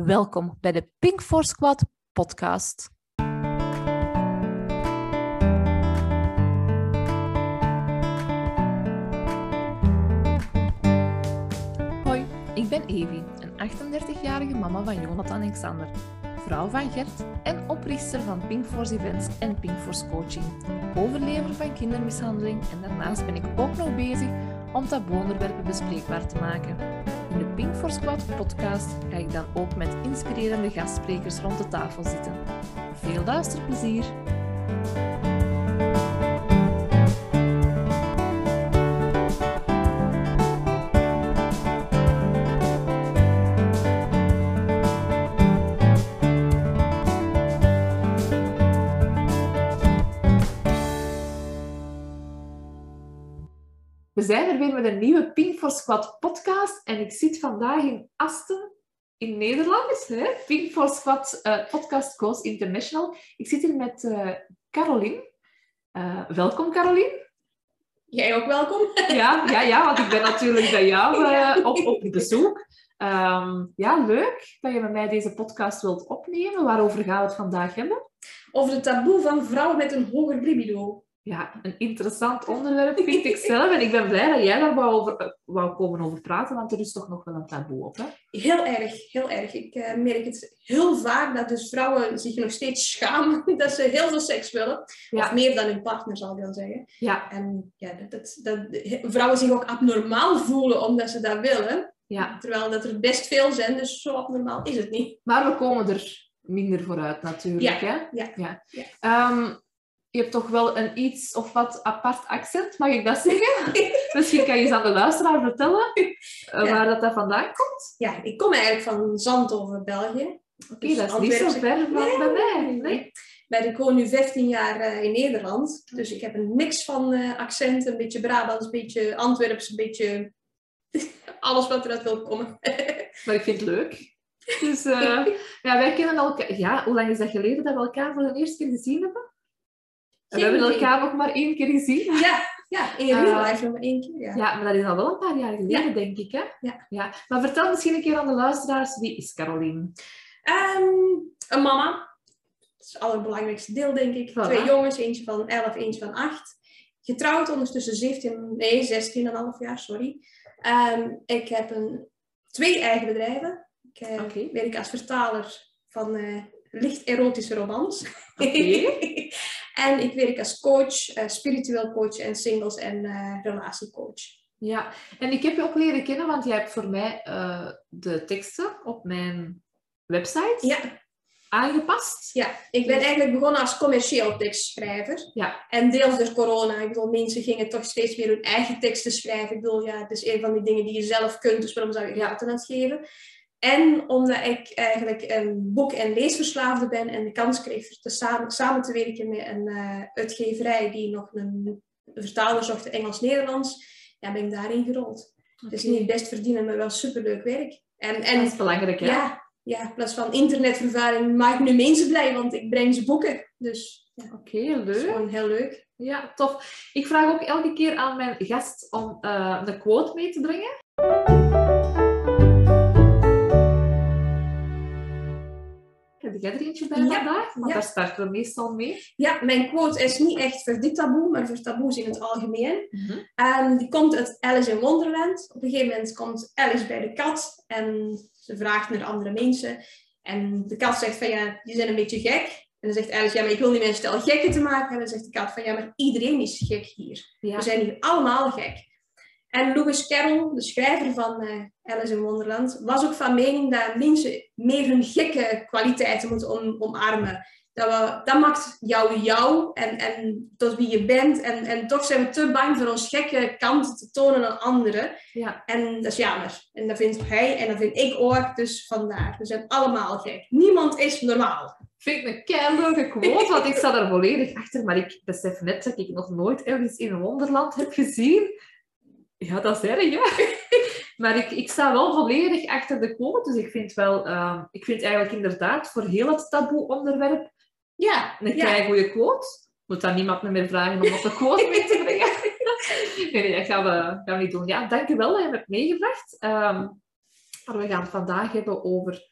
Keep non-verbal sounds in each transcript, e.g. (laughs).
Welkom bij de Pink for Squad podcast. Hoi, ik ben Evie, een 38-jarige mama van Jonathan Alexander, vrouw van Gert en oprichter van Pink Force Events en Pink Force Coaching, overlever van kindermishandeling en daarnaast ben ik ook nog bezig om taboe-onderwerpen bespreekbaar te maken. In de Pink for Squad podcast ga ik dan ook met inspirerende gastsprekers rond de tafel zitten. Veel luisterplezier! Zijn er weer met een nieuwe Pink for Squad podcast en ik zit vandaag in Asten in Nederland. Hè? Pink for Squad uh, Podcast Coast International. Ik zit hier met uh, Caroline. Uh, welkom Caroline. Jij ook welkom. (laughs) Ja, ja, ja, want ik ben natuurlijk bij jou op, op bezoek. Um, ja, leuk dat je met mij deze podcast wilt opnemen. Waarover gaan we het vandaag hebben? Over het taboe van vrouwen met een hoger libido ja, een interessant onderwerp vind ik zelf. En ik ben blij dat jij daar wou, over, wou komen over praten, want er is toch nog wel een taboe op. Hè? Heel erg, heel erg. Ik uh, merk het heel vaak dat dus vrouwen zich nog steeds schamen (laughs) dat ze heel veel seks willen. Ja. Of meer dan hun partner, zal ik dan zeggen. Ja. En ja, dat, dat, dat, vrouwen zich ook abnormaal voelen omdat ze dat willen. Ja. Terwijl dat er best veel zijn, dus zo abnormaal is het niet. Maar we komen er minder vooruit natuurlijk. Ja. Hè? Ja. ja. ja. Um, je hebt toch wel een iets of wat apart accent, mag ik dat zeggen? (laughs) Misschien kan je eens aan de luisteraar vertellen ja. waar dat, dat vandaan komt. Ja, ik kom eigenlijk van Zandhoven, België. Oké, okay, dus dat is niet zo ver van nee, bij mij. Nee. Maar ik woon nu 15 jaar uh, in Nederland. Dus ik heb een mix van uh, accenten. Een beetje Brabants, een beetje Antwerps, een beetje (laughs) alles wat eruit wil komen. (laughs) maar ik vind het leuk. Dus ja, wij kennen elkaar... Ja, hoe lang is dat geleden dat we elkaar voor de eerste keer gezien hebben? En we hebben elkaar nog maar één keer gezien. Ja, ja in real uh, life nog maar één keer. Ja. ja, maar dat is al wel een paar jaar geleden, ja. denk ik. Hè? Ja. ja. Maar vertel misschien een keer aan de luisteraars, wie is Caroline? Um, een mama. Dat is het allerbelangrijkste deel, denk ik. Voilà. Twee jongens, eentje van 11, eentje van 8. Getrouwd ondertussen 17, nee, 16,5 jaar, sorry. Um, ik heb een, twee eigen bedrijven. Ik uh, okay. werk als vertaler van uh, licht erotische romans. Okay. (laughs) En ik werk als coach, uh, spiritueel coach en singles- en uh, relatiecoach. Ja, en ik heb je ook leren kennen, want jij hebt voor mij uh, de teksten op mijn website ja. aangepast. Ja, ik ben eigenlijk begonnen als commercieel tekstschrijver. Ja. En deels door corona. Ik bedoel, mensen gingen toch steeds meer hun eigen teksten schrijven. Ik bedoel, ja, het is een van die dingen die je zelf kunt, dus waarom zou je geld aan het geven? En omdat ik eigenlijk een boek- en leesverslaafde ben en de kans kreeg te samen, samen te werken met een uh, uitgeverij die nog een vertaler zocht Engels-Nederlands, ja, ben ik daarin gerold. Okay. Dus niet best verdienen, maar wel superleuk werk. En, en, dat is belangrijk, hè? Ja, ja, in plaats van internetvervaring maak ik nu mensen blij, want ik breng ze boeken. Dus ja. Oké, okay, leuk. Dat is gewoon heel leuk. Ja, tof. Ik vraag ook elke keer aan mijn gast om uh, een quote mee te brengen. Heb jij er eentje bij ja. vandaag? Want ja. daar starten we meestal mee. Ja, mijn quote is niet echt voor dit taboe, maar voor taboes in het algemeen. Mm -hmm. um, die komt uit Alice in Wonderland. Op een gegeven moment komt Alice bij de kat en ze vraagt naar andere mensen. En de kat zegt van ja, die zijn een beetje gek. En dan zegt Alice, ja, maar ik wil niet mijn stel gekken te maken. En dan zegt de kat van ja, maar iedereen is gek hier. Ja. We zijn hier allemaal gek. En Lewis Carroll, de schrijver van uh, Alice in Wonderland, was ook van mening dat mensen meer hun gekke kwaliteiten moeten om, omarmen. Dat, we, dat maakt jou jou en, en tot wie je bent. En, en toch zijn we te bang voor ons gekke kant te tonen aan anderen. Ja. En dat is jammer. En dat vindt hij en dat vind ik ook. Dus vandaar. We zijn allemaal gek. Niemand is normaal. Vind ik een keileuke quote, want ik sta daar volledig achter. Maar ik besef net dat ik nog nooit ergens in een wonderland heb gezien. Ja, dat is erg, hè? (laughs) maar ik, ik sta wel volledig achter de quote. Dus ik vind wel... Uh, ik vind eigenlijk inderdaad voor heel het taboe-onderwerp ja, een ja. goede quote. Moet dan niemand meer vragen om nog een quote mee te brengen. (laughs) nee, dat gaan we, gaan we niet doen. Ja, dankjewel dat je me hebt meegebracht. Um, maar we gaan het vandaag hebben over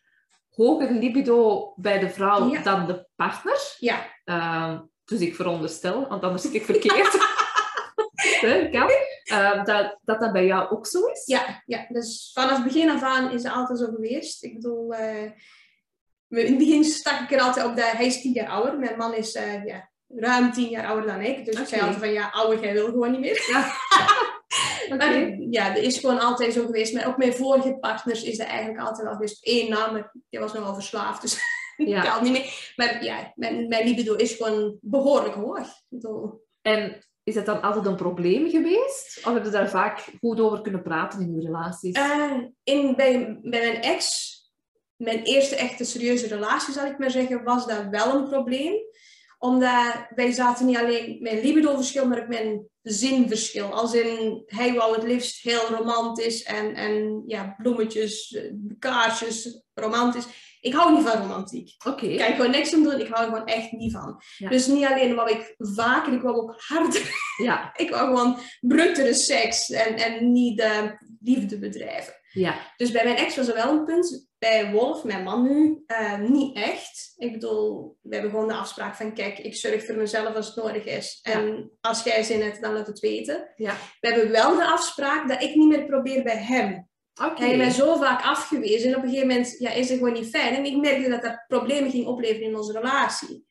hoger libido bij de vrouw Ja. dan de partner. Ja, Ehm, dus ik veronderstel, want anders zit ik verkeerd. (laughs) Hè, kan. Ehm, dat, dat dat bij jou ook zo is? ja, ja, dus vanaf het begin af aan is het altijd zo geweest. Ik bedoel, eh, in het begin stak ik er altijd op dat hij is tien jaar ouder. Mijn man is eh, ja, ruim tien jaar ouder dan ik. Dus ik zei altijd van, ja, ouder, jij wil gewoon niet meer. Ja. (laughs) Oké. Maar ja, dat is gewoon altijd zo geweest. Maar ook mijn vorige partners is dat eigenlijk altijd wel geweest. Eén naam, maar die was nogal verslaafd, dus (laughs) Ja. ik kan niet meer. Maar ja, mijn, mijn libido is gewoon behoorlijk hoog. En is dat dan altijd een probleem geweest? Of heb je daar vaak goed over kunnen praten in je relaties? Eh, in, bij, bij mijn ex, mijn eerste echte serieuze relatie, zal ik maar zeggen, was dat wel een probleem. Omdat wij zaten niet alleen mijn libido-verschil, maar ook mijn zinverschil. Als in, hij wou het liefst heel romantisch en, en ja, bloemetjes, eh, kaarsjes, romantisch. Ik hou niet van romantiek. Oké. Ik kan gewoon niks aan doen, ik hou er gewoon echt niet van. Ja. Dus niet alleen wou ik vaker, ik wou ook harder. Ja, (laughs) ik wou gewoon brutere seks en, en niet de liefde bedrijven. ja. Dus bij mijn ex was er wel een punt. Bij Wolf, mijn man nu, eh, niet echt. Ik bedoel, we hebben gewoon de afspraak van, kijk, ik zorg voor mezelf als het nodig is. En als jij zin hebt, dan laat het weten. Ja. We hebben wel de afspraak dat ik niet meer probeer bij hem. Oké. Hij heeft mij zo vaak afgewezen. En op een gegeven moment ja, is het gewoon niet fijn. En ik merkte dat dat problemen ging opleveren in onze relatie.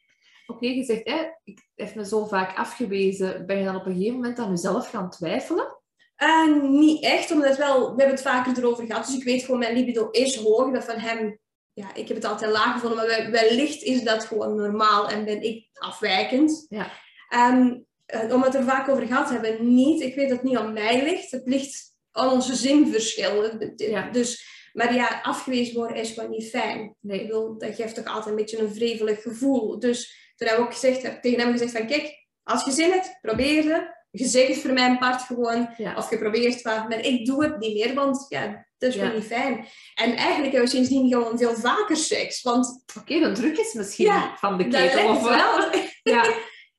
Oké, je zegt, hè, ik heb me zo vaak afgewezen. Ben je dan op een gegeven moment aan jezelf gaan twijfelen? Eh, niet echt, omdat wel, we hebben het vaker erover gehad. Dus ik weet gewoon, mijn libido is hoog. Dat van hem, ja, ik heb het altijd laag gevonden. Maar wel- wellicht is dat gewoon normaal en ben ik afwijkend. Ja. Ehm, eh, omdat we het er vaak over gehad hebben, niet. Ik weet dat het niet aan mij ligt. Het ligt aan onze zinverschil. Ja. Dus, maar ja, afgewezen worden is gewoon niet fijn. Ik Nee. bedoel, dat geeft toch altijd een beetje een wrevelig gevoel. Dus toen heb ik ook gezegd, heb ik tegen hem gezegd van, kijk, als je zin hebt, probeer het. Je zegt het voor mijn part gewoon. Ja. Of je probeert het wel, maar ik doe het niet meer, want ja, dat is Ja. gewoon niet fijn. En eigenlijk hebben we sindsdien gewoon veel vaker seks, want Oké, de druk is misschien Ja, van de ketel. Of, wel. ja.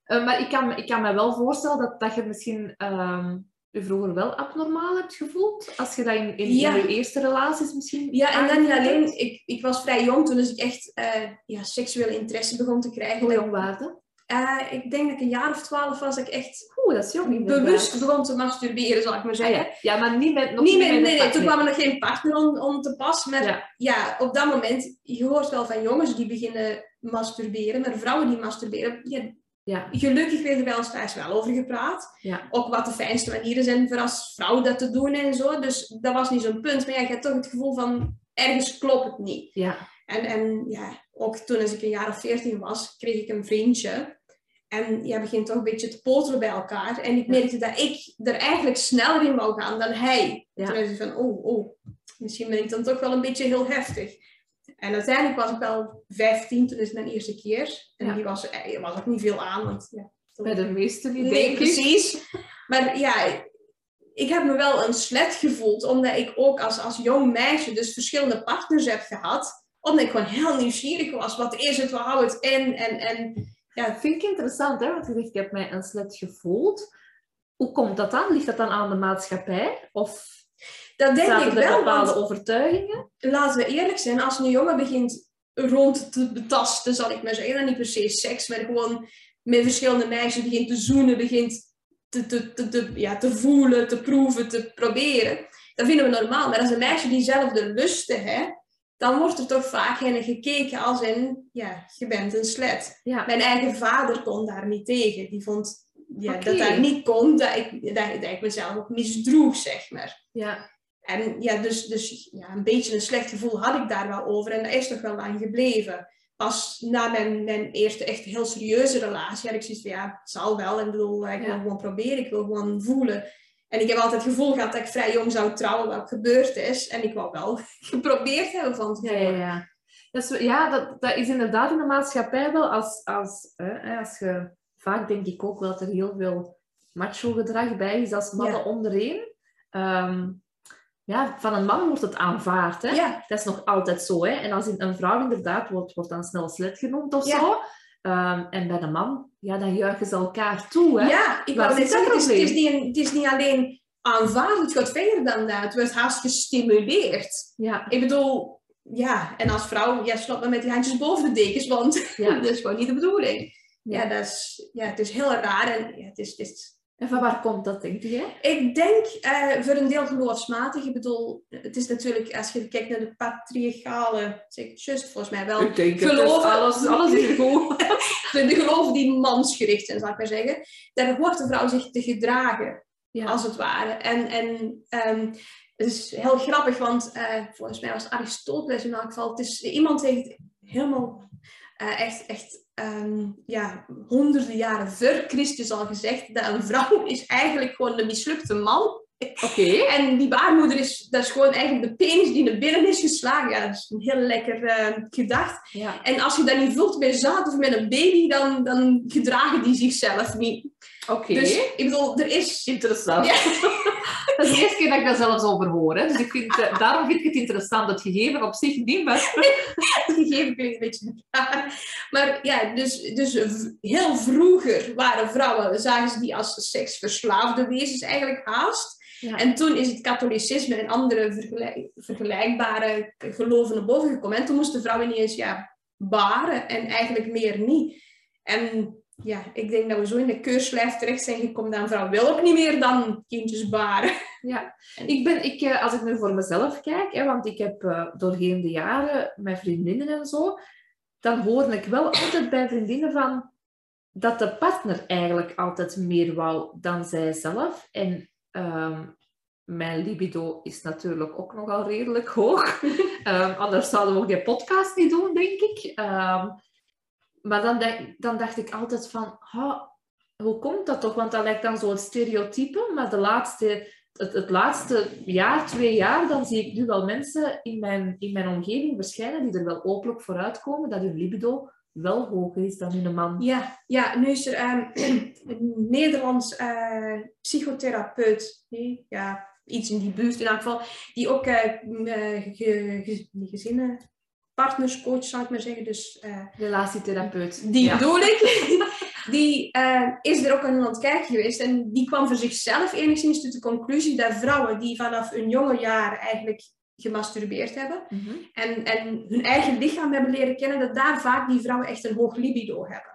Eh, maar ik kan, ik kan me wel voorstellen dat, dat je misschien ehm, je vroeger wel abnormaal hebt gevoeld. Als je dat in, in, Ja. in je eerste relaties misschien Ja, en dan niet alleen, ik, ik was vrij jong toen dus ik echt eh, ja, seksuele interesse begon te krijgen. Hoe jong waren Eh, ik denk dat ik een jaar of twaalf was, dat ik echt Oeh, dat is jong inderdaad. bewust begon te masturberen, zal ik maar Ah, zeggen. ja. ja, maar niet met nog Niet met nee, nee, toen kwam er nog geen partner om, om te pas. Maar Ja. ja. op dat moment, je hoort wel van jongens die beginnen masturberen, maar vrouwen die masturberen, ja, Ja, gelukkig werd er wel eens thuis wel over gepraat. ja, Ook wat de fijnste manieren zijn voor als vrouw dat te doen en zo. Dus dat was niet zo'n punt. Maar ja, je hebt toch het gevoel van, ergens klopt het niet. ja. En, en ja, ook toen als ik een jaar of veertien was, kreeg ik een vriendje. En ja, begint toch een beetje te poteren bij elkaar. En ik merkte dat ik er eigenlijk sneller in wou gaan dan hij. Toen dacht ik van, oh, oh, misschien ben ik dan toch wel een beetje heel heftig. En uiteindelijk was ik wel 15, toen is mijn eerste keer. En Ja. die was, er was ook niet veel aan, want ja, Bij de meesten niet, Nee, denk ik. precies. Maar ja, ik heb me wel een slet gevoeld, omdat ik ook als, als jong meisje dus verschillende partners heb gehad. Omdat ik gewoon heel nieuwsgierig was. Wat is het, wat houdt het in? En, en ja, Dat vind ik interessant, hè? want je zegt, ik heb mij een slet gevoeld. Hoe komt dat dan? Ligt dat dan aan de maatschappij? Of dat denk zaten ik wel. bepaalde Want overtuigingen? laten we eerlijk zijn, als een jongen begint rond te betasten, zal ik maar zeggen, dan niet per se seks, maar gewoon met verschillende meisjes begint te zoenen, begint te, te, te, te- ja, te voelen, te proeven, te proberen, dat vinden we normaal. Maar als een meisje diezelfde lusten heeft, dan wordt er toch vaak naar gekeken als in, ja, je bent een slet. Ja, Mijn eigen vader kon daar niet tegen. Die vond ja, dat dat niet kon, dat ik, dat, dat ik mezelf ook misdroeg, zeg maar. ja, En ja, dus, dus ja, een beetje een slecht gevoel had ik daar wel over. En dat is toch wel lang gebleven. Pas na mijn, mijn eerste echt heel serieuze relatie had ik zoiets van, ja, het zal wel. Ik bedoel, ik wil Ja. gewoon proberen, ik wil gewoon voelen. En ik heb altijd het gevoel gehad dat ik vrij jong zou trouwen, wat gebeurd is. En ik wou wel (laughs) geprobeerd hebben van ja, tevoren. ja. ja. Dat is, ja, dat, dat is inderdaad in de maatschappij wel. Als, als, hè, als je, vaak denk ik ook wel dat er heel veel macho-gedrag bij is, als mannen Ja. ondereen. Ehm, ja, van een man wordt het aanvaard. Hè? Ja. Dat is nog altijd zo. Hè? En als een vrouw inderdaad wordt, wordt dan snel slet genoemd of Ja. zo. Ehm, en bij de man, ja, dan juichen ze elkaar toe. Hè? Ja, ik wou net zeggen, het is, het, is niet, het is niet alleen aanvaard, het gaat verder dan dat. Het wordt haast gestimuleerd. Ja, Ik bedoel, ja, en als vrouw, ja, slap maar met die handjes boven de dekens, want Ja. (laughs) dat is gewoon niet de bedoeling. Ja. Ja, dat is, ja het is heel raar en ja, het is, het is En van waar komt dat, denk jij? ik denk eh, voor een deel geloofsmatig. Ik bedoel, het is natuurlijk, als je kijkt naar de patriarchale, zeg ik volgens mij wel, Ik denk het, dus alles, alles is goed. (laughs) de, de geloven die mansgericht zijn, zal ik maar zeggen. Daar hoort de vrouw zich te gedragen, Ja. als het ware. En, en ehm, het is heel grappig, want eh, volgens mij was Aristoteles in elk geval. Het is, iemand heeft helemaal eh, echt, echt ehm, ja, honderden jaren voor Christus al gezegd dat een vrouw is eigenlijk gewoon een mislukte man. Oké. En die baarmoeder is, dat is gewoon eigenlijk de penis die naar binnen is geslagen. Ja, dat is een heel lekker eh, gedacht. Ja. En als je dat niet vult met zaad of met een baby, dan, dan gedragen die zichzelf niet. Oké. Dus ik bedoel, er is... Interessant. Ja. (laughs) Dat is de eerste keer dat ik daar zelfs over hoor. Hè. Dus ik vind, eh, daarom vind ik het interessant. Het gegeven op zich niet, maar... (laughs) gegeven klinkt een beetje raar. Maar ja, dus, dus heel vroeger waren vrouwen, zagen ze die als seksverslaafde wezens eigenlijk haast. Ja. En toen is het katholicisme en andere vergelijk- vergelijkbare geloven naar boven gekomen. En toen moesten vrouwen ineens ja, baren en eigenlijk meer niet. En ja, ik denk dat we zo in de keurslijf terecht zijn gekomen een vrouw wil ook niet meer dan kindjes baren. Ja, ik ben, ik, eh, als ik nu voor mezelf kijk, hè, want ik heb eh, doorheen de jaren met vriendinnen en zo, dan hoor ik wel altijd bij vriendinnen van dat de partner eigenlijk altijd meer wou dan zijzelf. En ehm, mijn libido is natuurlijk ook nogal redelijk hoog. (laughs) Ehm, anders zouden we ook die podcast niet doen, denk ik. Ehm, maar dan, dan dacht ik altijd van, "Ha, hoe komt dat toch? Want dat lijkt dan zo'n stereotype, maar de laatste het, laatste jaar, twee jaar, dan zie ik nu wel mensen in mijn, in mijn omgeving verschijnen die er wel openlijk voor uitkomen dat hun libido wel hoger is dan hun man. Ja, ja nu is er ehm, een Nederlands eh, psychotherapeut, ja, iets in die buurt in elk geval, die ook eh, ge- gezinnen, partnerscoach zou ik maar zeggen, dus eh, Relatietherapeut. die ja. bedoel ik, (laughs) die eh, is er ook aan het kijken geweest en die kwam voor zichzelf enigszins tot de conclusie dat vrouwen die vanaf hun jonge jaren eigenlijk gemasturbeerd hebben Mhm. en, en hun eigen lichaam hebben leren kennen, dat daar vaak die vrouwen echt een hoog libido hebben.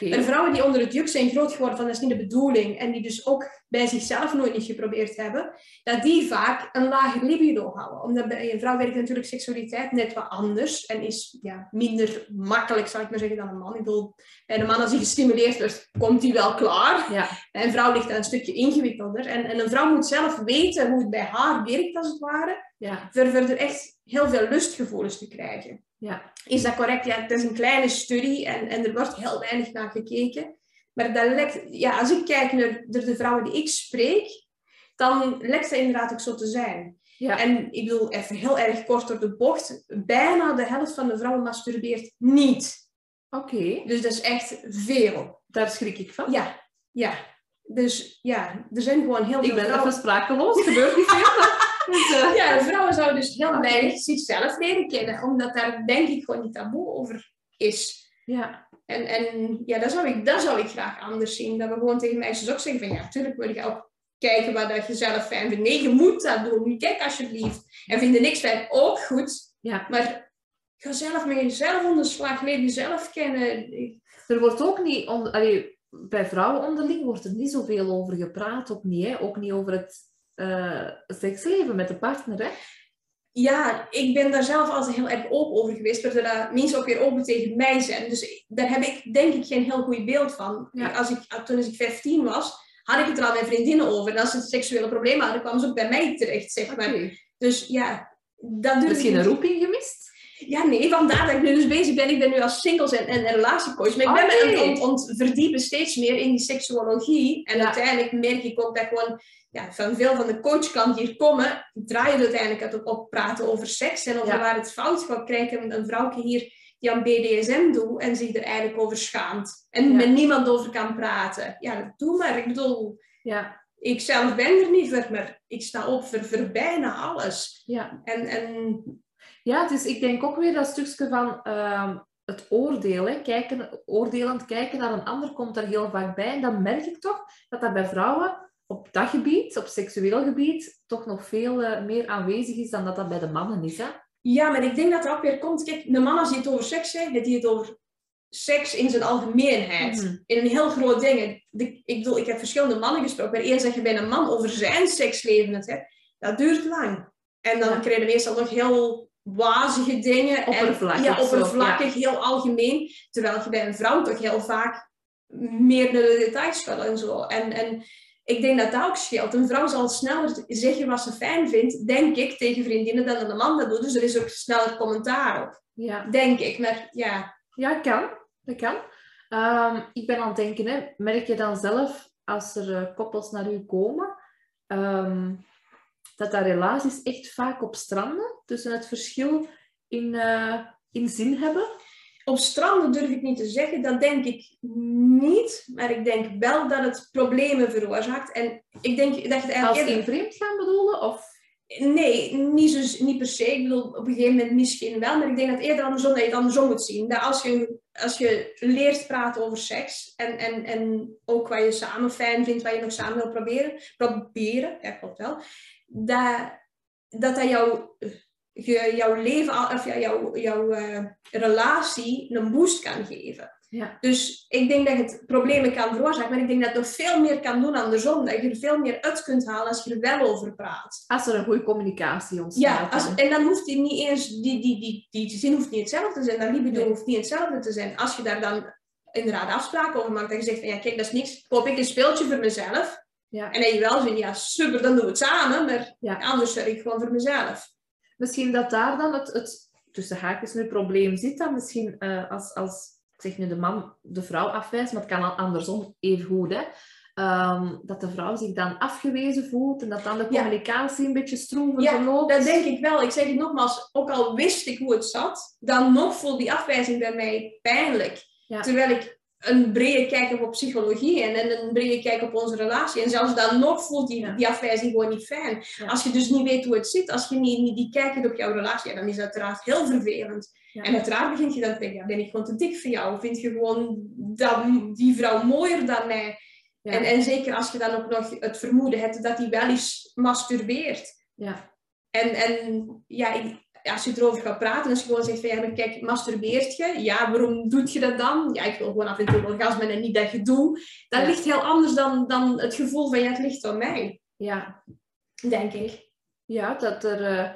En vrouwen die onder het juk zijn groot geworden van dat is niet de bedoeling en die dus ook bij zichzelf nooit niet geprobeerd hebben, dat die vaak een lager libido houden. Omdat bij een vrouw werkt natuurlijk seksualiteit net wat anders en is ja, minder makkelijk, zou ik maar zeggen, dan een man. Ik bedoel, bij een man als hij gestimuleerd wordt, komt hij wel klaar. Ja. Bij een vrouw ligt dat een stukje ingewikkelder. En, en een vrouw moet zelf weten hoe het bij haar werkt, als het ware, Ja. voor, voor er echt heel veel lustgevoelens te krijgen. Ja. Is dat correct? Ja, het is een kleine studie en, en er wordt heel weinig naar gekeken. Maar dat lekt, ja, als ik kijk naar de, de vrouwen die ik spreek, dan lijkt dat inderdaad ook zo te zijn. Ja. En ik bedoel, even heel erg kort door de bocht, bijna de helft van de vrouwen masturbeert niet. Oké. Dus dat is echt veel. Daar schrik ik van. Ja, ja. Dus ja, er zijn gewoon heel veel Ik ben vrouwen... even sprakeloos. Gebeurt niet veel. (laughs) eh, Ja, de vrouwen zouden dus heel weinig zichzelf leren kennen, omdat daar denk ik gewoon niet taboe over is. ja. En, en ja, dat zou, ik, dat zou ik graag anders zien. Dat we gewoon tegen meisjes ook zeggen van ja, natuurlijk moet je ook kijken wat dat je zelf fijn vindt. Nee, je moet dat doen. Kijk alsjeblieft. En vind je niks fijn, ook goed. Ja. Maar ga zelf met jezelf onder de slag. Leer jezelf kennen. Er wordt ook niet... Allee, bij vrouwen onderling wordt er niet zoveel over gepraat. Ook niet, hè? Ook niet over het eh, seksleven met de partner, hè? Ja, ik ben daar zelf altijd heel erg open over geweest, waardoor dat mensen ook weer open tegen mij zijn. Dus daar heb ik denk ik geen heel goed beeld van. Ja. Als ik, toen ik 15 was, had ik het er al met vriendinnen over. En als ze seksuele problemen hadden, kwamen ze ook bij mij terecht, zeg maar. Dus ja, dat durf Misschien ik een roeping gemist? Ja, nee, vandaar dat ik nu dus bezig ben. Ik ben nu als singles en, en, en relatiecoach. Maar ik ben Oh, me aan het ont, verdiepen steeds meer in die seksuologie. En Ja. uiteindelijk merk ik ook dat gewoon ja, van veel van de coachklanten hier komen, draaien uiteindelijk uit op, op praten over seks en over Ja. waar het fout gaat. Krijg ik een, een vrouwtje hier die aan BDSM doet en zich er eigenlijk over schaamt. En Ja. met niemand over kan praten. Ja, doe maar. Ik bedoel, Ja. ik zelf ben er niet voor, maar ik sta op voor, voor bijna alles. Ja. En, en Ja, dus ik denk ook weer dat stukje van ehm, het oordeel, hè. Kijken, oordelend kijken naar een ander komt er heel vaak bij. En dan merk ik toch dat dat bij vrouwen op dat gebied, op seksueel gebied, toch nog veel eh, meer aanwezig is dan dat dat bij de mannen is. Hè? Ja, maar ik denk dat dat ook weer komt. Kijk, de man als die het over seks dat hij het over seks in zijn algemeenheid. Mhm. In een heel groot ding. De- ik bedoel, ik heb verschillende mannen gesproken. Bij eerst dat je bij een man over zijn seksleven het hebt, dat duurt lang. En dan Ja. krijg je meestal nog heel wazige dingen. en- Oppervlakkig Ja, zo, oppervlakkig, heel algemeen. Terwijl je bij een vrouw toch heel vaak meer naar de details gaat en zo. En, en ik denk dat dat ook scheelt. Een vrouw zal sneller zeggen wat ze fijn vindt, denk ik, tegen vriendinnen dan een man dat doet. Dus er is ook sneller commentaar op. Ja. Denk ik. Maar ja, Ja, kan. Dat kan. Ehm, ik ben aan het denken, hè, merk je dan zelf, als er eh, koppels naar u komen, ehm, dat dat relaties echt vaak op stranden, tussen het verschil in, eh, in zin hebben? op stranden durf ik niet te zeggen. Dat denk ik niet. Maar ik denk wel dat het problemen veroorzaakt. En ik denk dat je het eigenlijk Als eerder- in vreemd gaan bedoelen? Of... Nee, niet, zo, niet per se. Ik bedoel, op een gegeven moment misschien wel. Maar ik denk dat eerder andersom, dat je het andersom moet zien. Dat als je, als je leert praten over seks en, en, en ook wat je samen fijn vindt, wat je nog samen wil proberen, proberen, ja klopt wel, dat dat, dat jouw, je, jouw leven, of ja, jouw, jouw eh, relatie een boost kan geven. Ja. Dus ik denk dat het problemen kan veroorzaken, maar ik denk dat het nog veel meer kan doen andersom. Dat je er veel meer uit kunt halen als je er wel over praat. Als er een goede communicatie ontstaat. Ja, als, en dan hoeft die niet eens, die, die, die, die zin hoeft niet hetzelfde te zijn, dat libido Nee. hoeft niet hetzelfde te zijn. Als je daar dan inderdaad afspraken over maakt, dat je zegt van ja, kijk, dat is niks, koop ik een speeltje voor mezelf. Ja. En dat je wel zegt, ja, super, dan doen we het samen, maar Ja. anders zorg ik gewoon voor mezelf. Misschien dat daar dan het, het tussen haakjes nu probleem zit. Dan misschien eh, als, als, ik zeg nu de man de vrouw afwijst, maar het kan al andersom even goed. Hè? Ehm, dat de vrouw zich dan afgewezen voelt en dat dan de Ja. communicatie een beetje stroeven Ja, verloopt. Dat denk ik wel. Ik zeg het nogmaals, ook al wist ik hoe het zat, dan nog voelt die afwijzing bij mij pijnlijk. Ja. Terwijl ik een brede kijk op psychologie en, en een brede kijk op onze relatie. En zelfs dan nog voelt die, afwijzing gewoon niet fijn. Ja. Als je dus niet weet hoe het zit, als je niet, niet die kijk hebt op jouw relatie, ja, dan is dat uiteraard heel vervelend. Ja. En uiteraard begint je dan te denken, ja, ben ik gewoon te dik voor jou? Vind je gewoon dat, die vrouw mooier dan mij? En, en zeker als je dan ook nog het vermoeden hebt dat hij wel eens masturbeert. Ja. En, en ja, ik- als je erover gaat praten, als je gewoon zegt van ja, maar kijk, masturbeert je? Ja, waarom doet je dat dan? Ja, ik wil gewoon af en toe orgasmen en niet dat je doet. Dat Ja. ligt heel anders dan, dan het gevoel van ja, het ligt aan mij, Ja. denk ik. ja, dat er... eh,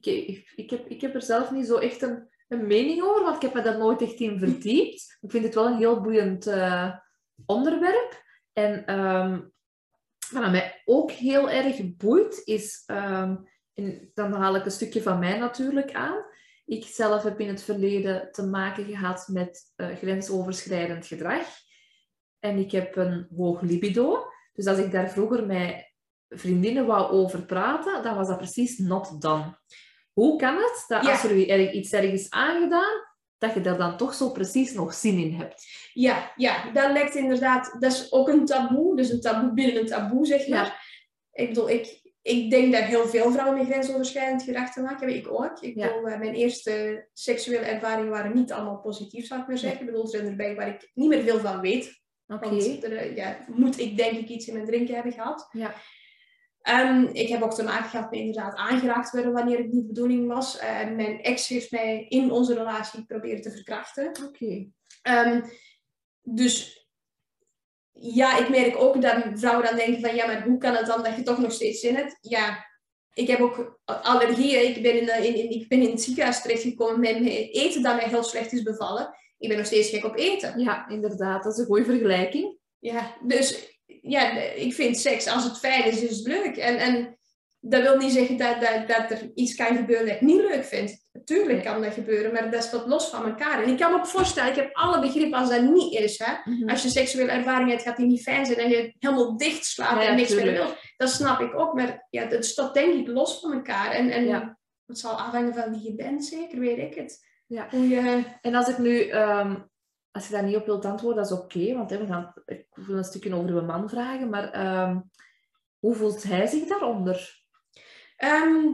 ik, ik, ik, heb, ik heb er zelf niet zo echt een, een mening over, want ik heb me daar nooit echt in verdiept. Ik vind het wel een heel boeiend eh, onderwerp. En ehm, wat mij ook heel erg boeit, is... ehm, en dan haal ik een stukje van mij natuurlijk aan. Ik zelf heb in het verleden te maken gehad met eh, grensoverschrijdend gedrag. En ik heb een hoog libido. Dus als ik daar vroeger met vriendinnen wou over praten, dan was dat precies not done. Hoe kan het dat Ja. als er iets ergens aangedaan, dat je daar dan toch zo precies nog zin in hebt? Ja, ja, dat lijkt inderdaad, dat is ook een taboe, dus een taboe binnen een taboe, zeg maar. Ik bedoel, ik, ik denk dat heel veel vrouwen met grensoverschrijdend gedrag te maken hebben. Ik ook. Ik Ja. bedoel, eh, mijn eerste seksuele ervaringen waren niet allemaal positief, zou ik maar zeggen. Ik bedoel, er zijn erbij waar ik niet meer veel van weet. Oké. Want er, eh, ja, moet ik denk ik iets in mijn drinken hebben gehad. Ja. Ehm, ik heb ook te maken gehad met inderdaad aangeraakt worden wanneer het niet de bedoeling was. Eh, mijn ex heeft mij in onze relatie proberen te verkrachten. Oké. Ehm, dus ja, ik merk ook dat vrouwen dan denken van ja, maar hoe kan het dan dat je toch nog steeds zin hebt? Ja, ik heb ook allergieën. Ik ben in, eh, in, in- ik ben in het ziekenhuis terechtgekomen met met eten dat mij heel slecht is bevallen. Ik ben nog steeds gek op eten. Ja, inderdaad. Dat is een goede vergelijking. Ja, dus ja, ik vind seks, als het fijn is, is het leuk. En, en dat wil niet zeggen dat, dat, dat er iets kan gebeuren dat ik niet leuk vind. Natuurlijk Nee. kan dat gebeuren, maar dat staat los van elkaar. En ik kan me ook voorstellen, ik heb alle begrip als dat niet is. Hè? Mhm. Als je seksuele ervaring hebt, gaat die niet fijn zijn en je helemaal dicht slaapt Ja, en niks meer tuurlijk. wil. Dat snap ik ook, maar ja, dat staat denk ik los van elkaar. En, en Ja. het zal afhangen van wie je bent, zeker, weet ik het. Ja. Hoe je... En als ik nu, ehm, als je daar niet op wilt antwoorden, dat is oké, want hè, we gaan, ik wil een stukje over uw man vragen, maar ehm, hoe voelt hij zich daaronder? Ehm,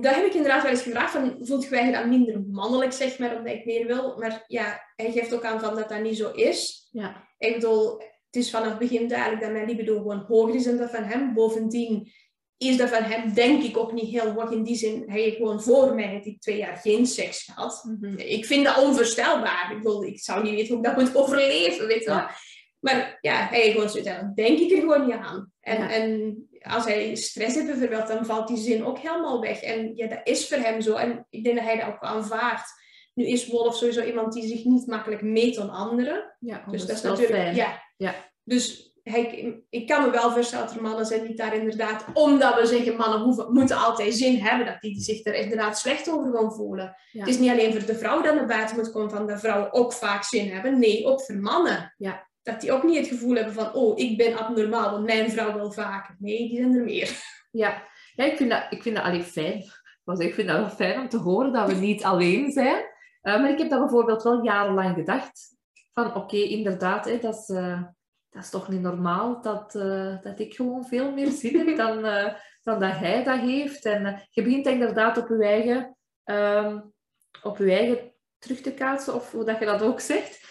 dat heb ik inderdaad wel eens gevraagd. Van, voelt je je dan minder mannelijk, zeg maar, omdat ik meer wil? Maar ja, hij geeft ook aan van dat dat niet zo is. Ja, Ik bedoel, het is vanaf het begin duidelijk dat mijn libido gewoon hoger is dan dat van hem. Bovendien, is dat van hem denk ik ook niet heel hoog. In die zin, hij heeft gewoon voor mij hij twee jaar geen seks gehad. Mhm. Ik vind dat onvoorstelbaar. Ik, bedoel, ik zou niet weten hoe ik dat moet overleven, weet je wel. Maar ja, hij heeft gewoon zoiets denk ik er gewoon niet aan. En, Ja. en als hij stress heeft bijvoorbeeld, dan valt die zin ook helemaal weg. En ja, dat is voor hem zo. En ik denk dat hij dat ook aanvaardt. Nu is Wolf sowieso iemand die zich niet makkelijk meet aan anderen. Ja, Dus dat is natuurlijk... fijn. Ja. Ja. Dus hij, ik kan me wel voorstellen dat er mannen zijn die daar inderdaad... Omdat we zeggen, mannen hoeven, moeten altijd zin hebben, dat die zich er inderdaad slecht over gaan voelen. Ja. Het is niet alleen voor de vrouw dat naar buiten moet komen van dat vrouwen ook vaak zin hebben. Nee, ook voor mannen. Ja. Dat die ook niet het gevoel hebben van, oh, ik ben abnormaal, want mijn vrouw wil vaker. Nee, die zijn er meer. Ja, ja ik vind dat, ik vind dat allee, fijn. Ik vind dat wel fijn om te horen dat we niet alleen zijn. Eh, maar ik heb dat bijvoorbeeld wel jarenlang gedacht. Van oké, inderdaad, hè, dat, is, eh, dat is toch niet normaal dat, eh, dat ik gewoon veel meer zin heb dan, (laughs) dan dat hij dat heeft. En je begint inderdaad op je eigen, ehm, op je eigen terug te kaatsen, of hoe dat je dat ook zegt.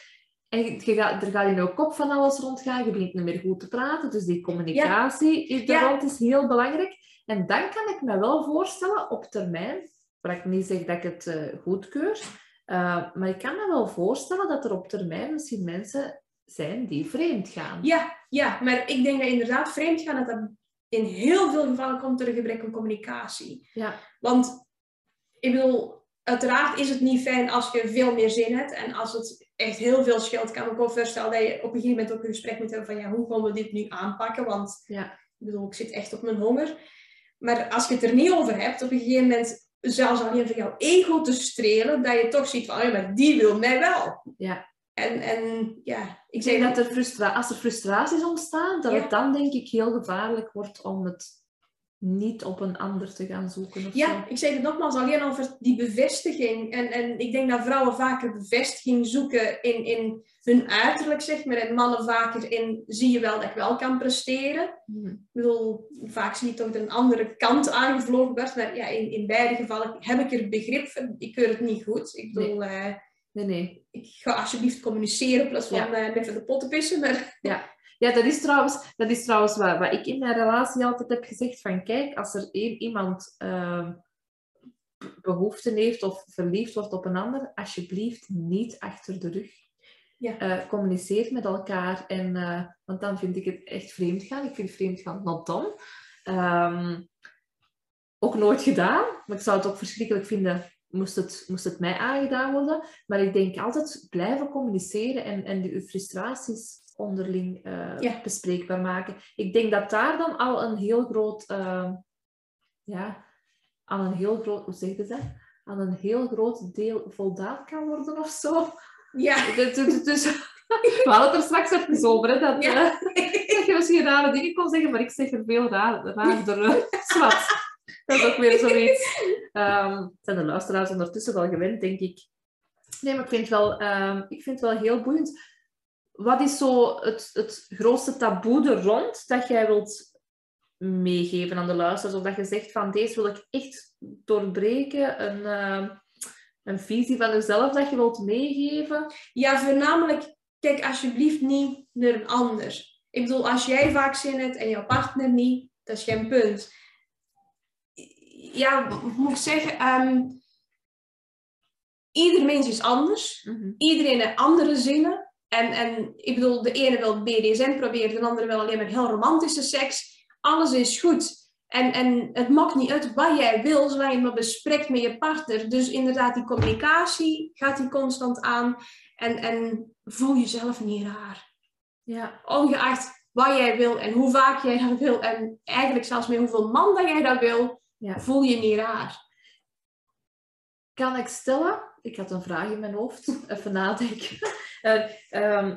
En je gaat, er gaat in je kop van alles rondgaan. Je begint niet meer goed te praten. Dus die communicatie Ja. rond is heel belangrijk. En dan kan ik me wel voorstellen, op termijn, waar ik niet zeg dat ik het eh, goedkeur, eh, maar ik kan me wel voorstellen dat er op termijn misschien mensen zijn die vreemd gaan. Ja, ja, maar ik denk dat inderdaad vreemd gaan, dat dat in heel veel gevallen komt door een gebrek aan communicatie. Ja. Want, ik bedoel, uiteraard is het niet fijn als je veel meer zin hebt. En als het echt heel veel scheelt, kan ik me ook voorstellen dat je op een gegeven moment ook een gesprek moet hebben van, ja, hoe gaan we dit nu aanpakken? Want, Ja. ik bedoel, ik zit echt op mijn honger. Maar als je het er niet over hebt, op een gegeven moment, zelfs alleen van jouw ego te strelen, dat je toch ziet van, oh ja, maar die wil mij wel. Ja. En, en ja, ik zeg dat er frustra als er frustraties ontstaan, dat Ja. het dan denk ik heel gevaarlijk wordt om het niet op een ander te gaan zoeken. Of Ja, zo. ik zeg het nogmaals, alleen al voor die bevestiging. En, en ik denk dat vrouwen vaker bevestiging zoeken in, in hun uiterlijk, zeg maar. En mannen vaker in, zie je wel dat ik wel kan presteren. Hm. Ik bedoel, vaak zie je toch een andere kant aangevlogen wordt. Maar ja, in, in beide gevallen heb ik er begrip voor. Ik keur het niet goed. Ik bedoel, eh, Nee, nee. ik ga alsjeblieft communiceren in plaats van Ja. eh, even de potten pissen. Maar Ja, (laughs) dat is trouwens, dat is trouwens wat, wat ik in mijn relatie altijd heb gezegd. Van kijk, als er één iemand ehm, behoefte heeft of verliefd wordt op een ander, alsjeblieft niet achter de rug. Ja. Eh, communiceer met elkaar. En, eh, want dan vind ik het echt vreemd gaan. Ik vind vreemd gaan not done. Ehm, ook nooit gedaan. Maar ik zou het ook verschrikkelijk vinden moest het, moest het mij aangedaan worden. Maar ik denk altijd blijven communiceren en, en de frustraties onderling eh, Ja. bespreekbaar maken. Ik denk dat daar dan al een heel groot, eh, ja, aan een heel groot, hoe zeg je dat? Aan een heel groot deel voldaan kan worden of zo. ja, (laughs) Dus, dus- dus- we hadden het er straks even over, hè, dat, Ja. eh, (laughs) dat je misschien rare dingen kon zeggen, maar ik zeg er veel raar, raarder. (laughs) zwart. Dat is ook weer zoiets. Ehm zijn de luisteraars ondertussen wel gewend, denk ik. Nee, maar ik vind het wel, ehm, ik vind het wel heel boeiend. Wat is zo het, het grootste taboe er rond dat jij wilt meegeven aan de luisteraars? Of dat je zegt van deze wil ik echt doorbreken, een, ehm, een visie van jezelf dat je wilt meegeven? Ja, voornamelijk, kijk alsjeblieft niet naar een ander. Ik bedoel, als jij vaak zin hebt en jouw partner niet, dat is geen punt. Ja, moet ik zeggen? Ehm, ieder mens is anders. Iedereen heeft andere zinnen. En, en ik bedoel, de ene wil BDSM proberen, de andere wil alleen maar heel romantische seks. Alles is goed. En, en het maakt niet uit wat jij wil, zolang je het maar bespreekt met je partner. Dus inderdaad, die communicatie gaat die constant aan. En, en voel jezelf niet raar. Ja. Ongeacht wat jij wil en hoe vaak jij dat wil. En eigenlijk zelfs met hoeveel man dat jij dat wil, Ja. voel je niet raar. Kan ik stellen? Ik had een vraag in mijn hoofd. Even nadenken. (laughs) Eh, ehm,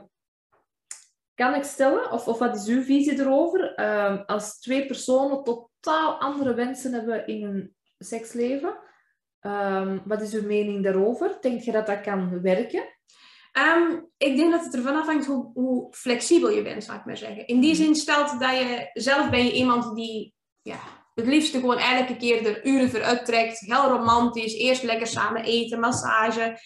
kan ik stellen, of, of wat is uw visie erover, ehm, als twee personen totaal andere wensen hebben in hun seksleven? ehm, wat is uw mening daarover? Denk je dat dat kan werken? Ik denk dat het ervan afhangt hoe, hoe flexibel je bent, zou ik maar zeggen. In die zin stelt dat je zelf ben je iemand die ja, het liefste gewoon elke keer er uren voor uittrekt. Heel romantisch, eerst lekker samen eten, massage.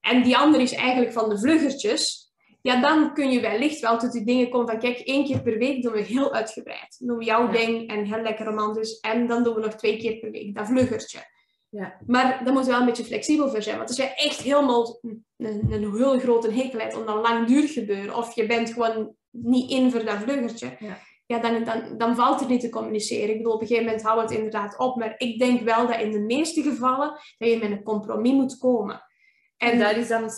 En die ander is eigenlijk van de vluggertjes. ja, dan kun je wellicht wel tot die dingen komen van, kijk, één keer per week doen we heel uitgebreid. Doen we jouw Ja. ding en heel lekker romantisch. En dan doen we nog twee keer per week dat vluggertje. Ja. Maar daar moet je wel een beetje flexibel voor zijn. Want als je echt helemaal een, een, een heel grote hekel hebt om dat langdurig gebeuren, of je bent gewoon niet in voor dat vluggertje, Ja. Ja, dan, dan, dan valt het niet te communiceren. Ik bedoel, op een gegeven moment houdt het inderdaad op. Maar ik denk wel dat in de meeste gevallen dat je met een compromis moet komen. En daar is dan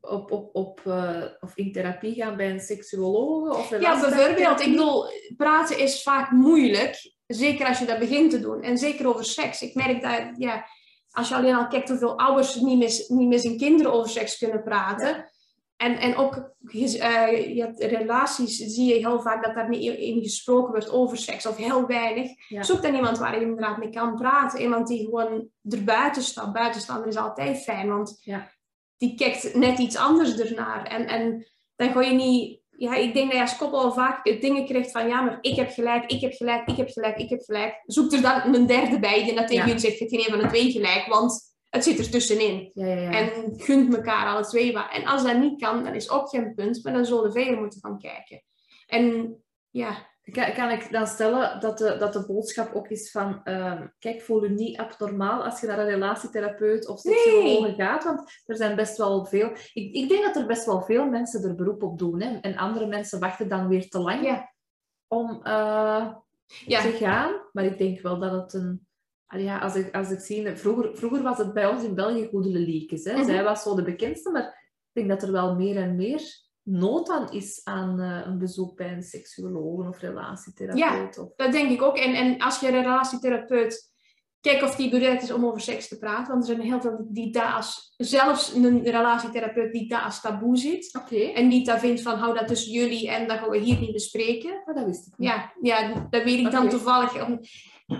op, op, op, eh, of in therapie gaan bij een seksuoloog of Ja, bijvoorbeeld, ik bedoel, praten is vaak moeilijk. Zeker als je dat begint te doen. En zeker over seks. Ik merk dat, ja, als je alleen al kijkt hoeveel ouders niet meer, niet met zijn kinderen over seks kunnen praten. En, en ook eh, je hebt relaties zie je heel vaak dat daar niet in gesproken wordt over seks. Of heel weinig. Ja. Zoek dan iemand waar je inderdaad mee kan praten. Iemand die gewoon erbuiten staat. Buitenstaander is altijd fijn. Want Ja. die kijkt net iets anders ernaar. En, en dan ga je niet ja, ik denk dat je als koppel al vaak dingen krijgt van ja, maar ik heb gelijk, ik heb gelijk, ik heb gelijk, ik heb gelijk. Zoek er dan een derde bij die dat tegen Ja. je zegt, je hebt geen een van de twee gelijk, want het zit er tussenin. Ja, ja, ja. En gunt elkaar alle twee wat. En als dat niet kan, dan is ook geen punt, maar dan zullen we verder moeten gaan kijken. En ja, Kan, kan ik dan stellen dat de, dat de boodschap ook is van, ehm, kijk, voel je niet abnormaal als je naar een relatietherapeut of seksuoloog gaat, want er zijn best wel veel... Ik, ik denk dat er best wel veel mensen er beroep op doen, hè, en andere mensen wachten dan weer te lang om eh, Ja. te gaan. Maar ik denk wel dat het een... Allee, Ja, als ik, als ik zie, vroeger, vroeger was het bij ons in België Goedele Liekes. Hè. Mhm. Zij was zo de bekendste, maar ik denk dat er wel meer en meer nood aan is aan eh, een bezoek bij een seksuoloog of relatietherapeut. Of... dat denk ik ook. En, en als je een relatietherapeut, kijk of die bereid is om over seks te praten. Want er zijn heel veel die daar als, zelfs een relatietherapeut die daar als taboe. Oké, En die dat vindt van, hou dat tussen jullie en dat gaan we hier niet bespreken. maar dat wist ik niet. Ja, ja dat weet ik dan toevallig.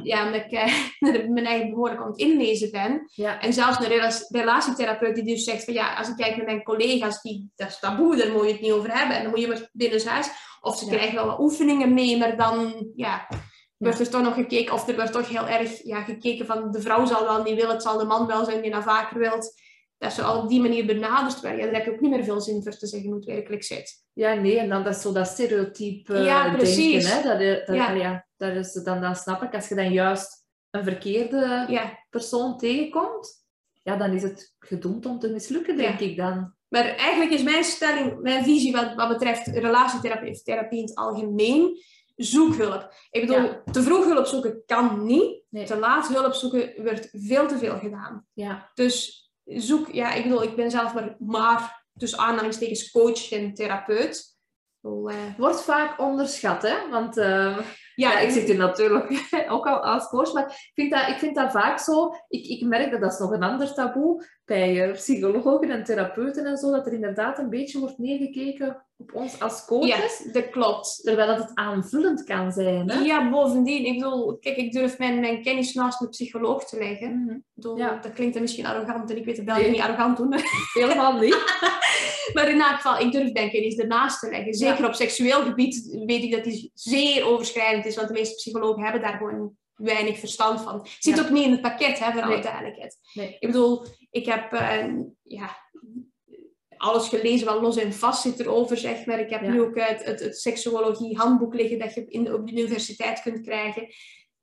Ja, ik eh, (laughs) mijn eigen behoorlijk aan het inlezen ben. Ja. En zelfs een rela- relatietherapeut die dus zegt van ja, als ik kijk naar mijn collega's, die, dat is taboe, daar moet je het niet over hebben. En dan moet je maar binnen huis. Of ze Ja. krijgen wel wat oefeningen mee, maar dan ja, wordt er toch nog gekeken. Of er wordt toch heel erg ja, gekeken van de vrouw zal wel niet willen, het zal de man wel zijn die dat vaker wilt. Dat ze al op die manier benaderd werden. Ja, daar heb je ook niet meer veel zin voor te zeggen hoe het werkelijk zit. Ja, nee, en dan dat is zo dat stereotype eh, Ja, precies. denken. Hè? Dat, dat, Ja. ja. Dat is, dan, dan snap ik, als je dan juist een verkeerde Ja. persoon tegenkomt, ja, dan is het gedoemd om te mislukken, denk ik dan. Maar eigenlijk is mijn stelling, mijn visie wat, wat betreft relatietherapie of therapie in het algemeen, zoek hulp. Ik bedoel, Ja. te vroeg hulp zoeken kan niet. Nee. Te laat hulp zoeken wordt veel te veel gedaan. Ja, Dus zoek, ja, ik bedoel, ik ben zelf maar, maar tussen aanhalingstekens coach en therapeut. Eh, wordt vaak onderschat, hè? Want eh, ja, ik zit hier natuurlijk (laughs) ook al als coach, maar ik vind dat, ik vind dat vaak zo. Ik, ik merk dat dat is nog een ander taboe bij eh, psychologen en therapeuten en zo, dat er inderdaad een beetje wordt neergekeken op ons als ja, coaches, dat klopt. terwijl dat het aanvullend kan zijn. Hè? Ja, bovendien, ik bedoel, kijk, ik durf mijn, mijn kennis naast een psycholoog te leggen. Mhm. Bedoel, Ja. Dat klinkt dan misschien arrogant en ik weet dat België Nee. niet arrogant doen. (laughs) Helemaal niet. (laughs) Maar in elk geval, ik durf mijn kennis ernaast te leggen. Zeker op seksueel gebied weet ik dat die zeer overschrijdend is, want de meeste psychologen hebben daar gewoon weinig verstand van. Het zit Ja. ook niet in het pakket, hè, voor alle Nee. duidelijkheid. Nee. Ik bedoel, ik heb eh, ja, alles gelezen wat los en vast zit erover, zeg maar. Ik heb Ja. nu ook het, het, het seksuologie handboek liggen dat je in, op de universiteit kunt krijgen.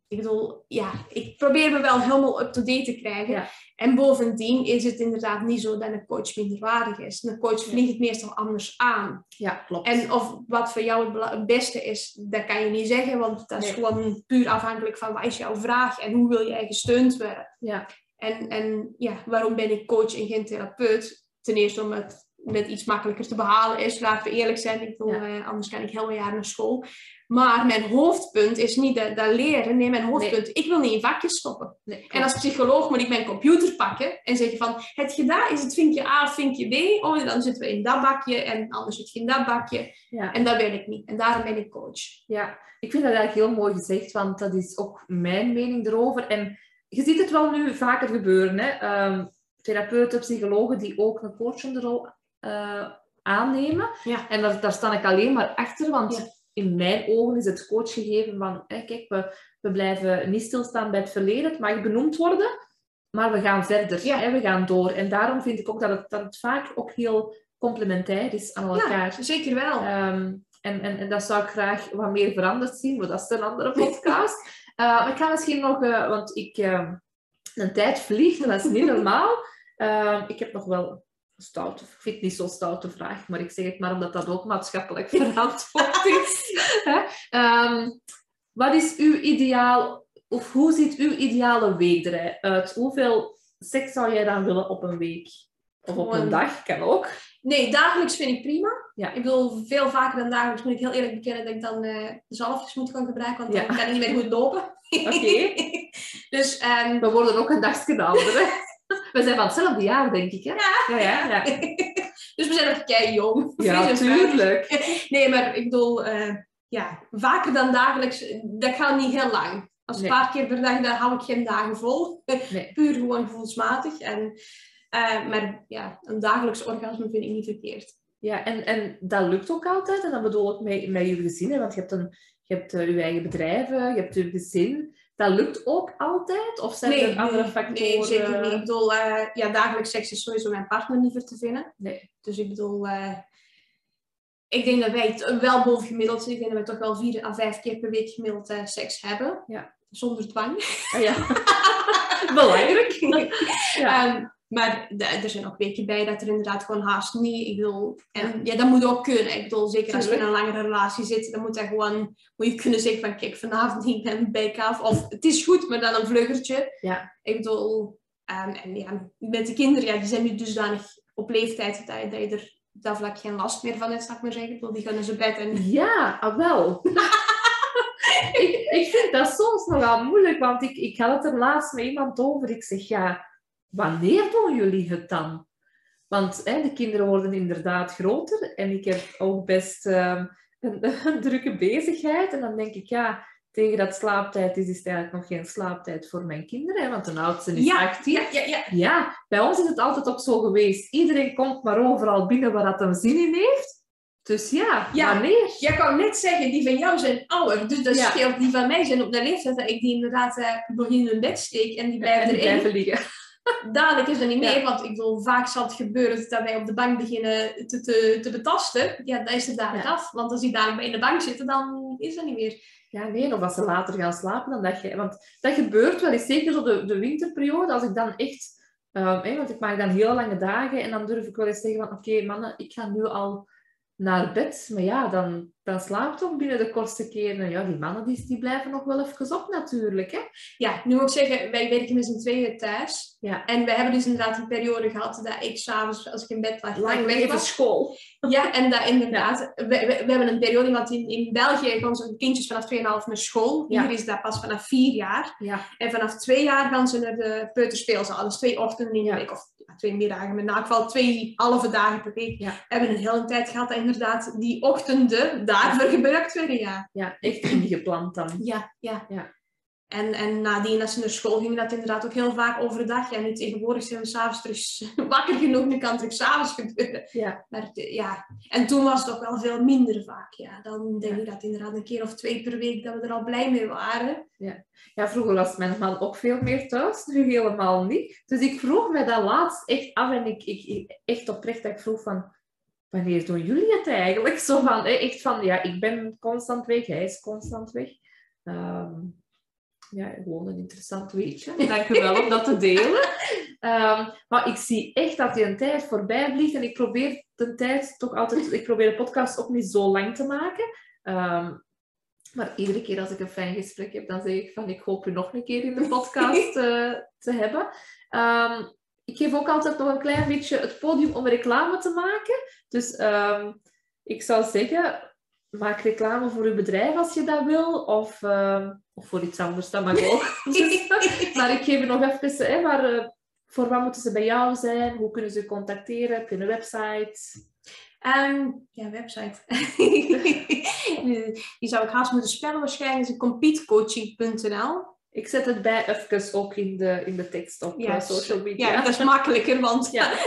Ik bedoel, ja, ik probeer me wel helemaal up-to-date te krijgen. Ja. En bovendien is het inderdaad niet zo dat een coach minderwaardig is. Een coach vliegt het meestal anders aan. Ja, klopt. En of wat voor jou het beste is, dat kan je niet zeggen, want dat is Nee. gewoon puur afhankelijk van wat is jouw vraag en hoe wil jij gesteund worden. ja. En, en ja, waarom ben ik coach en geen therapeut? Ten eerste omdat het net iets makkelijker te behalen is, laten we eerlijk zijn. Ik bedoel, Ja. eh, anders kan ik heel veel jaar naar school. Maar mijn hoofdpunt is niet dat, dat leren. Nee, mijn hoofdpunt, ik wil niet in vakjes stoppen. Nee, En als psycholoog moet ik mijn computer pakken en zeggen van, het gedaan is het vinkje A vinkje B. Oh, dan zitten we in dat bakje en anders zit je in dat bakje. ja. En dat wil ik niet. En daarom ben ik coach. Ja, ik vind dat eigenlijk heel mooi gezegd, want dat is ook mijn mening erover. En je ziet het wel nu vaker gebeuren. Hè? Ehm, therapeuten, psychologen die ook een coachende rol eh, aannemen. Ja. En daar, daar sta ik alleen maar achter, want Ja. in mijn ogen is het coachgegeven van, hè, kijk, we, we blijven niet stilstaan bij het verleden, het mag benoemd worden. maar we gaan verder. Ja. Hè? We gaan door. En daarom vind ik ook dat het, dat het vaak ook heel complementair is aan elkaar. Ja, zeker wel. Ehm, en, en, en dat zou ik graag wat meer veranderd zien, maar dat is een andere (laughs) podcast. Eh, ik ga misschien nog, eh, want ik, ehm, een tijd vliegt, dat is niet normaal. Ehm, ik heb nog wel een stoute, ik vind het niet zo'n stoute vraag, maar ik zeg het maar omdat dat ook maatschappelijk (laughs) verantwoord is. Ehm, wat is uw ideaal, of hoe ziet uw ideale week eruit? Hoeveel seks zou jij dan willen op een week? Of op een dag, kan ook. Nee, dagelijks vind ik prima. Ja. Ik bedoel, veel vaker dan dagelijks moet ik heel eerlijk bekennen dat ik dan eh zalfjes moet gaan gebruiken, want Ja. dan kan ik niet meer goed lopen. Oké. (laughs) dus ehm, We worden ook een dagje ouder. We zijn van hetzelfde jaar, denk ik. Hè? Ja, ja, ja. (laughs) dus we zijn nog kei jong. Ja, Fris en fruitig. tuurlijk. (laughs) Nee, maar ik bedoel, eh, ja, vaker dan dagelijks, dat gaat niet heel lang. Als een Nee. paar keer per dag, dan hou ik geen dagen vol. Nee. Puur gewoon gevoelsmatig. En, eh, maar ja, een dagelijks orgasme vind ik niet verkeerd. Ja, en, en dat lukt ook altijd. En dat bedoel ik met, met je gezin. Hè? Want je hebt, een, je hebt eh, je eigen bedrijven, je hebt je gezin. Dat lukt ook altijd? Of zijn er andere factoren? nee, zeker niet. Ik bedoel, eh, ja, dagelijks seks is sowieso mijn partner niet voor te vinden. Nee. Dus ik bedoel, ik denk dat wij het wel boven gemiddeld zijn. Ik denk dat wij toch wel vier à vijf keer per week gemiddeld seks hebben. Ja. Zonder dwang. Ah, ja. (laughs) Belangrijk. (laughs) Ja. Ehm, maar de- er zijn ook weken bij dat er inderdaad gewoon haast niet. Ik bedoel, en ja, dat moet ook kunnen. Ik bedoel, zeker als je in een langere relatie zit, dan moet dat gewoon, moet je kunnen zeggen van, kijk, vanavond niet ben bij kaaf. Of het is goed, maar dan een vluggertje. Ja. Ik bedoel, ehm, en ja, met de kinderen, ja, die zijn nu dusdanig op leeftijd dat je, dat je er dat vlak geen last meer van hebt, zou ik maar zeggen. Ik bedoel, die gaan naar zijn bed en Ja, ah, wel. (laughs) ik, ik vind dat soms nogal moeilijk, want ik, ik had het er laatst met iemand over. Ik zeg, ja, wanneer doen jullie het dan? Want hè, de kinderen worden inderdaad groter en ik heb ook best ehm, een, (laughs) een drukke bezigheid. En dan denk ik, ja, tegen dat slaaptijd is, is het eigenlijk nog geen slaaptijd voor mijn kinderen, hè, want de oudste is Ja, 18. ja, ja, ja. Bij ons is het altijd ook zo geweest. Iedereen komt maar overal binnen waar dat hem zin in heeft. Dus ja, Ja. wanneer? Jij kan net zeggen, die van jou zijn ouder. Dus dat Ja. scheelt, die van mij zijn op de leeftijd dat ik die inderdaad eh, nog in hun bed steek en die blijven En die erin. blijven liggen. Dadelijk is dat niet Ja. meer, want ik bedoel, vaak zal het gebeuren dat wij op de bank beginnen te, te, te betasten. Ja, dan is het dadelijk Ja. af. Want als die dadelijk bij in de bank zitten, dan is dat niet meer. Ja, nee, of als ze later gaan slapen, dan dat je... Want dat gebeurt wel eens, zeker zo de, de winterperiode, als ik dan echt... ehm, want ik maak dan heel lange dagen en dan durf ik wel eens zeggen van, oké, mannen, ik ga nu al naar bed. Maar ja, dan, dan slaapt toch binnen de kortste keren. Ja, die mannen die, die blijven nog wel even op natuurlijk, hè. Ja, nu moet ik zeggen, wij werken met z'n tweeën thuis. Ja. En wij hebben dus inderdaad een periode gehad dat ik s'avonds, als ik in bed lag, ik weg was. school. Ja, en dat inderdaad. We, we, we hebben een periode gehad in, in België, gaan ze kindjes vanaf 2,5 naar school. Ja. Hier is dat pas vanaf 4 jaar. Ja, En vanaf twee jaar gaan ze naar de peuterspeelzaal. Dus twee ochtenden in de Ja. week. Of twee middagen, maar in geval twee halve dagen per week. Ja. We hebben een hele tijd gehad dat inderdaad die ochtenden daarvoor gebruikt werden. Ja, ja echt ingepland dan. ja, ja. Ja. En, en nadien, als ze naar school gingen, dat inderdaad ook heel vaak overdag. Ja, nu tegenwoordig zijn we s'avonds terug (laughs) wakker genoeg. Nu kan het terug s'avonds gebeuren. Ja. Maar ja, en toen was het ook wel veel minder vaak. Ja. Dan denk ik dat inderdaad een keer of twee per week dat we er al blij mee waren. Ja, vroeger was mijn man ook veel meer thuis, nu helemaal niet. Dus ik vroeg me dat laatst echt af en ik, ik, echt oprecht dat ik vroeg van, wanneer doen jullie het eigenlijk? (laughs) Zo van, echt van, ja, ik ben constant weg, hij is constant weg. Ehm, ja, gewoon een interessant weetje. Dank u wel om dat te delen. Ehm, maar ik zie echt dat die een tijd voorbij vliegt en ik probeer de tijd toch altijd, ik probeer de podcast ook niet zo lang te maken. Ehm, maar iedere keer als ik een fijn gesprek heb, dan zeg ik van ik hoop u nog een keer in de podcast (laughs) eh, te hebben. Ehm, ik geef ook altijd nog een klein beetje het podium om reclame te maken. Dus ik zou zeggen, maak reclame voor uw bedrijf als je dat wil. Of, ehm, of voor iets anders, dat mag ook. Dus, (laughs) (laughs) maar ik geef nog even, hè, maar, eh, voor wat moeten ze bij jou zijn? Hoe kunnen ze je contacteren? Heb je een website? Ehm, ja, website. (laughs) Die zou ik haast moeten spellen waarschijnlijk. is competecoaching.nl. Ik zet het bij even ook in de, in de tekst op eh, social media. Ja, dat is makkelijker, want Ja. (laughs)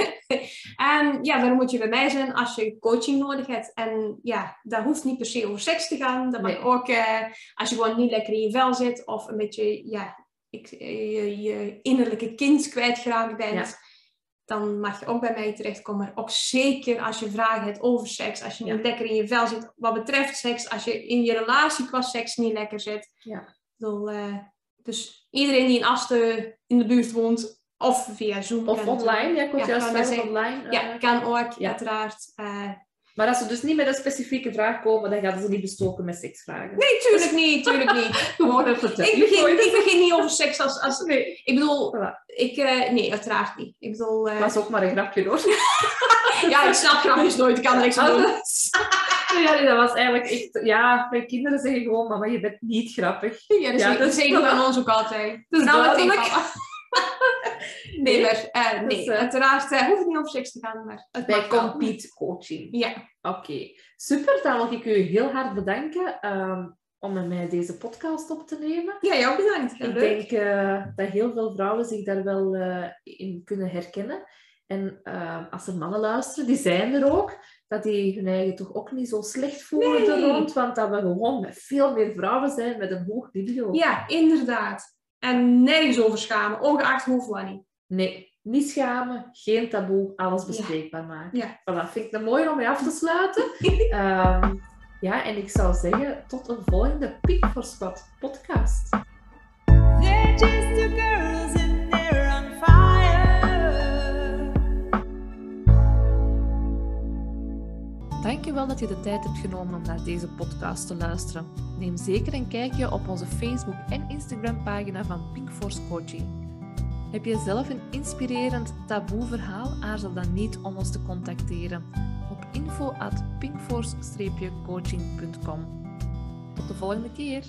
En ja, waarom moet je bij mij zijn als je coaching nodig hebt? En ja, dat hoeft niet per se over seks te gaan. Dat mag ook eh, als je gewoon niet lekker in je vel zit of een beetje ja, ik, je, je innerlijke kind kwijtgeraakt bent, dan mag je ook bij mij terechtkomen. Ook zeker als je vragen hebt over seks, als je niet lekker in je vel zit wat betreft seks, als je in je relatie qua seks niet lekker zit. Ja. Bedoel, uh, dus iedereen die in Asten in de buurt woont, of via Zoom. Of online, ja, ik ja, juist online. ja, uh, kan ook, uiteraard. Uh, maar als ze dus niet met een specifieke vraag komen, dan gaan ze niet bestoken met seksvragen. Nee, tuurlijk niet, tuurlijk niet. (laughs) Gewoon even ik begin, ik begin niet over seks als... als nee. Ik bedoel, ik, uh, nee, uiteraard niet. Ik bedoel... Uh... was ook maar een grapje hoor. (laughs) ja, ik snap grapjes nooit, ik kan er niks aan (laughs) doen. Ja, nee, dat was eigenlijk echt... Ja, mijn kinderen zeggen gewoon, mama, je bent niet grappig. Ja, dat, ja, dat zeggen we van ons ook altijd. (laughs) Dus (laughs) nou. Nee, maar uh, nee, dus, uh, uiteraard uh, hoeft niet op seks te gaan. Maar bij Compete Coaching. Ja. Oké, super. Dan wil ik u heel hard bedanken um, om met mij deze podcast op te nemen. Ja, jou bedankt. Heel ik leuk. denk dat heel veel vrouwen zich daar wel in kunnen herkennen. En ehm, als er mannen luisteren, die zijn er ook, dat die hun eigen toch ook niet zo slecht voelen nee. rond, want dat we gewoon met veel meer vrouwen zijn met een hoog libido. Ja, inderdaad. En nergens over schamen, ongeacht hoeveel Nee, niet schamen, geen taboe, alles bespreekbaar maken. Ja. Voilà, vind ik het mooi om mee af te sluiten. um, (laughs) ja, en ik zou zeggen, tot een volgende Pick for Squat podcast. Dankjewel dat je de tijd hebt genomen om naar deze podcast te luisteren. Neem zeker een kijkje op onze Facebook en Instagram pagina van Pink Force Coaching. Heb je zelf een inspirerend taboe verhaal? Aarzel dan niet om ons te contacteren op info at pinkforce-coaching.com. Tot de volgende keer!